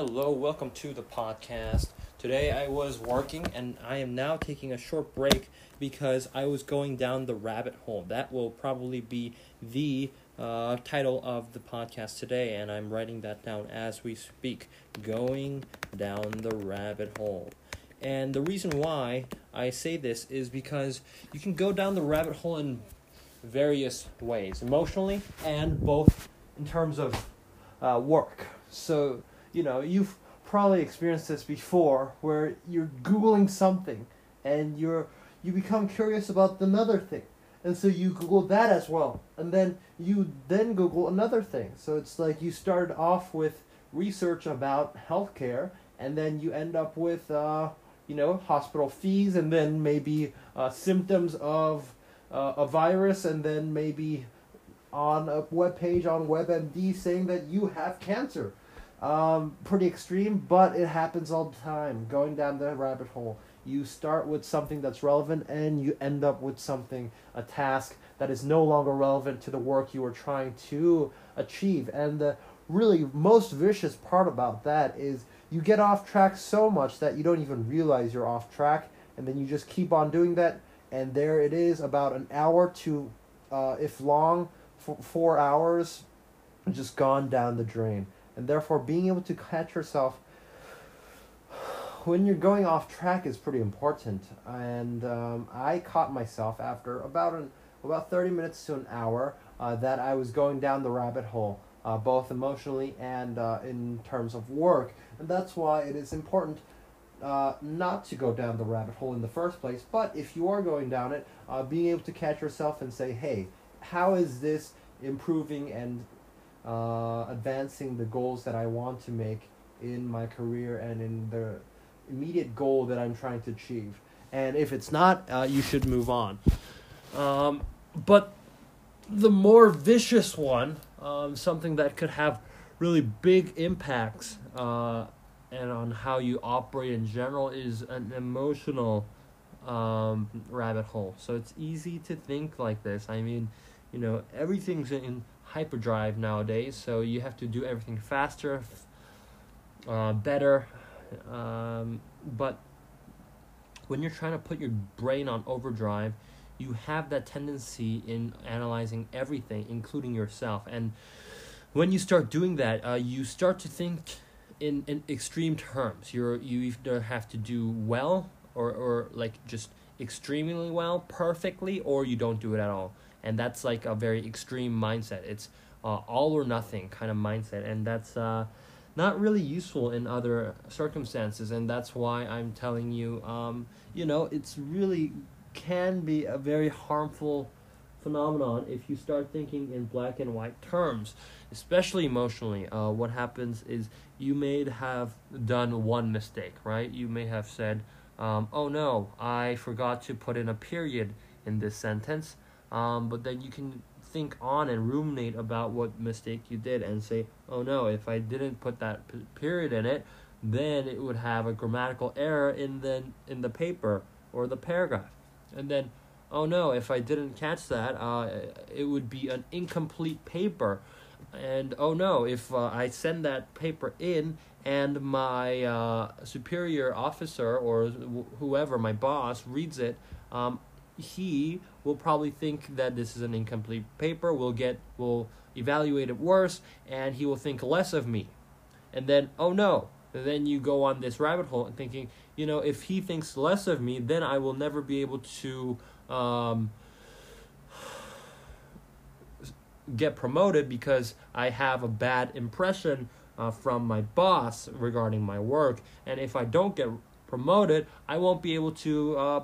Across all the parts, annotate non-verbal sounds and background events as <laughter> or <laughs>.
Hello, welcome to the podcast. Today I was working and I am now taking a short break because I was going down the rabbit hole. That will probably be the uh, title of the podcast today, and I'm writing that down as we speak. Going down the rabbit hole. And the reason why I say this is because you can go down the rabbit hole in various ways, emotionally and both in terms of uh, work. So, you know, you've probably experienced this before where you're Googling something and you're you become curious about another thing. And so you Google that as well. And then you then Google another thing. So it's like you started off with research about healthcare and then you end up with uh, you know, hospital fees and then maybe uh, symptoms of uh, a virus and then maybe on a web page on WebMD saying that you have cancer. Um, pretty extreme, but it happens all the time. Going down the rabbit hole, you start with something that's relevant and you end up with something, a task that is no longer relevant to the work you were trying to achieve. And the really most vicious part about that is you get off track so much that you don't even realize you're off track, and then you just keep on doing that, and there it is, about an hour to, uh, if long, f- four hours, just gone down the drain. And therefore, being able to catch yourself when you're going off track is pretty important. And um, I caught myself after about an about thirty minutes to an hour uh, that I was going down the rabbit hole, uh, both emotionally and uh, in terms of work. And that's why it is important uh, not to go down the rabbit hole in the first place. But if you are going down it, uh, being able to catch yourself and say, "Hey, how is this improving and uh, advancing the goals that I want to make in my career and in the immediate goal that I'm trying to achieve. And if it's not, uh, you should move on. Um, but the more vicious one, um, something that could have really big impacts uh, and on how you operate in general, is an emotional um, rabbit hole. So it's easy to think like this. I mean, you know, everything's in hyperdrive nowadays, so you have to do everything faster, uh, better. Um, but when you're trying to put your brain on overdrive, you have that tendency in analyzing everything, including yourself. And when you start doing that, uh, you start to think in, in extreme terms. You're you either have to do well or or like just extremely well, perfectly, or you don't do it at all. And that's like a very extreme mindset. It's uh, all or nothing kind of mindset, and that's uh, not really useful in other circumstances. And that's why I'm telling you, um, you know, it's really can be a very harmful phenomenon if you start thinking in black and white terms, especially emotionally. Uh, what happens is you may have done one mistake, right? You may have said, um, "Oh no, I forgot to put in a period in this sentence," um, but then you can think on and ruminate about what mistake you did and say, "Oh no, if I didn't put that p- period in it, then it would have a grammatical error in the in the paper or the paragraph," and then oh no, if I didn't catch that, uh, it would be an incomplete paper. And oh no, if uh, I send that paper in and my uh, superior officer or wh- whoever, my boss, reads it, um, he will probably think that this is an incomplete paper, will get, will evaluate it worse, and he will think less of me. And then, oh no, then you go on this rabbit hole and thinking, you know, if he thinks less of me, then I will never be able to um, get promoted because I have a bad impression uh, from my boss regarding my work. And if I don't get promoted, I won't be able to uh,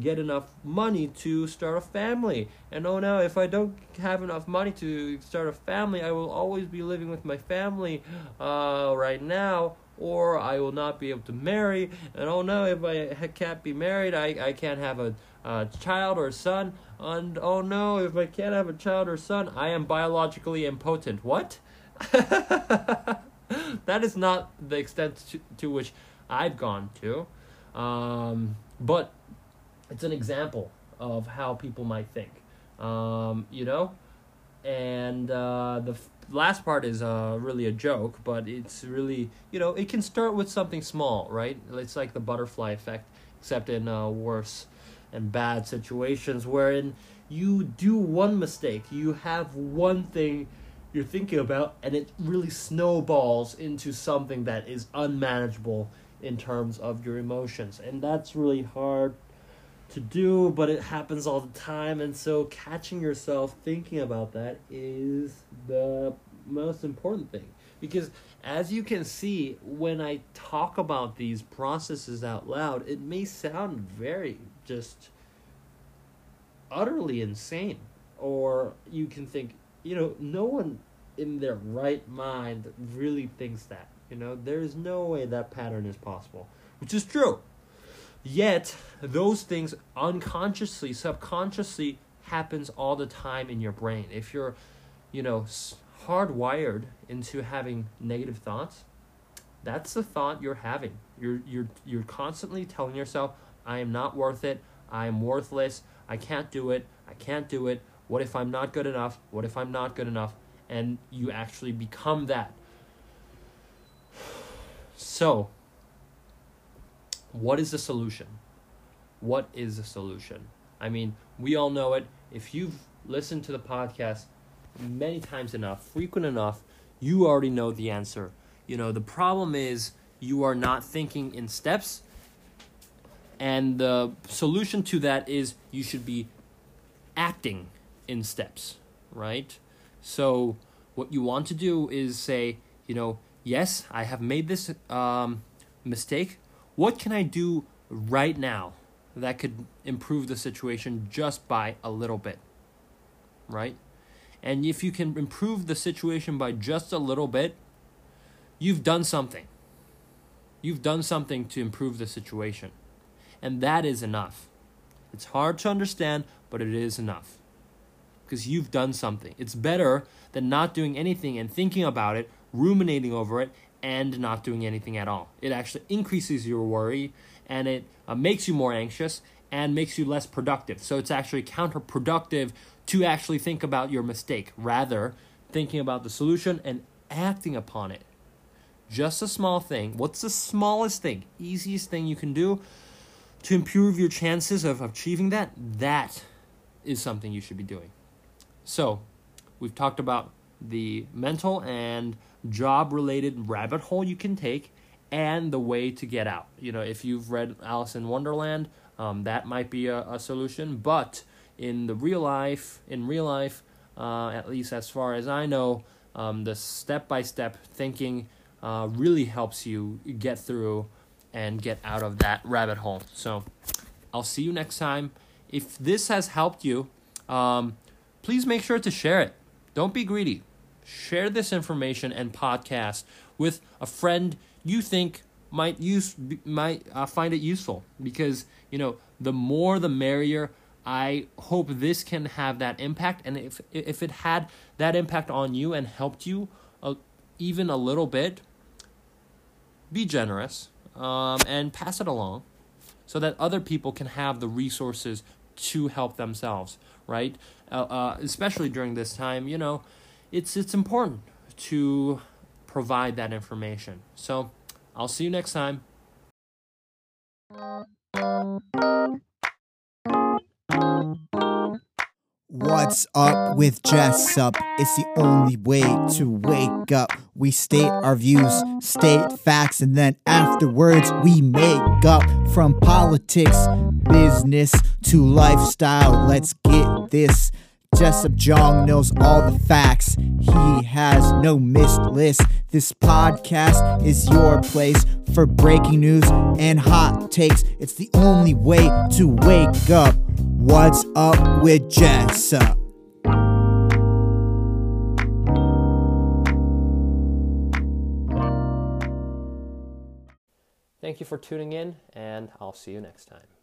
get enough money to start a family. And oh no, if I don't have enough money to start a family, I will always be living with my family uh, right now. Or I will not be able to marry, and oh no, if I can't be married, I, I can't have a, a child or son, and oh no, if I can't have a child or son, I am biologically impotent. What? <laughs> that is not the extent to, to which I've gone to. Um, but it's an example of how people might think. Um, you know? And uh, the f- last part is uh, really a joke, but it's really you know it can start with something small, right? It's like the butterfly effect, except in uh, worse and bad situations wherein you do one mistake, you have one thing you're thinking about, and it really snowballs into something that is unmanageable in terms of your emotions, and that's really hard to do, but it happens all the time. And so, catching yourself thinking about that is the most important thing. Because, as you can see, when I talk about these processes out loud, it may sound very just utterly insane. Or you can think, you know, no one in their right mind really thinks that. You know, there's no way that pattern is possible, which is true. Yet, those things unconsciously, subconsciously happens all the time in your brain. If you're, you know, hardwired into having negative thoughts, that's the thought you're having. You're you're you're constantly telling yourself, I am not worth it. I am worthless. I can't do it. I can't do it. What if I'm not good enough? What if I'm not good enough? And you actually become that. <sighs> So, what is the solution? What is the solution? I mean, we all know it. If you've listened to the podcast many times enough, frequent enough, you already know the answer. You know, the problem is you are not thinking in steps. And the solution to that is you should be acting in steps, right? So, what you want to do is say, you know, yes, I have made this um, mistake what can I do right now that could improve the situation just by a little bit? Right? And if you can improve the situation by just a little bit, you've done something. You've done something to improve the situation. And that is enough. It's hard to understand, but it is enough. Because you've done something. It's better than not doing anything and thinking about it, ruminating over it, and not doing anything at all. It actually increases your worry and it uh, makes you more anxious and makes you less productive. So it's actually counterproductive to actually think about your mistake, rather, thinking about the solution and acting upon it. Just a small thing. What's the smallest thing, easiest thing you can do to improve your chances of achieving that? That is something you should be doing. So, we've talked about the mental and job related rabbit hole you can take and the way to get out. You know, if you've read Alice in Wonderland, um, that might be a, a, solution. But in the real life, in real life, uh, at least as far as I know, um, the step by step thinking uh, really helps you get through and get out of that rabbit hole. So I'll see you next time. If this has helped you, um, please make sure to share it. Don't be greedy share this information and podcast with a friend you think might use might uh, find it useful. Because you know the more the merrier. I hope this can have that impact. And if if it had that impact on you and helped you uh, even a little bit be generous um, and pass it along so that other people can have the resources to help themselves right? Uh, uh especially during this time you know it's it's important to provide that information. So I'll see you next time. What's up with Jessup? It's the only way to wake up. We state our views, state facts, and then afterwards we make up from politics, business to lifestyle. Let's get this Jessup Jong knows all the facts. He has no missed list. This podcast is your place for breaking news and hot takes. It's the only way to wake up. What's up with Jessup? Thank you for tuning in, and I'll see you next time.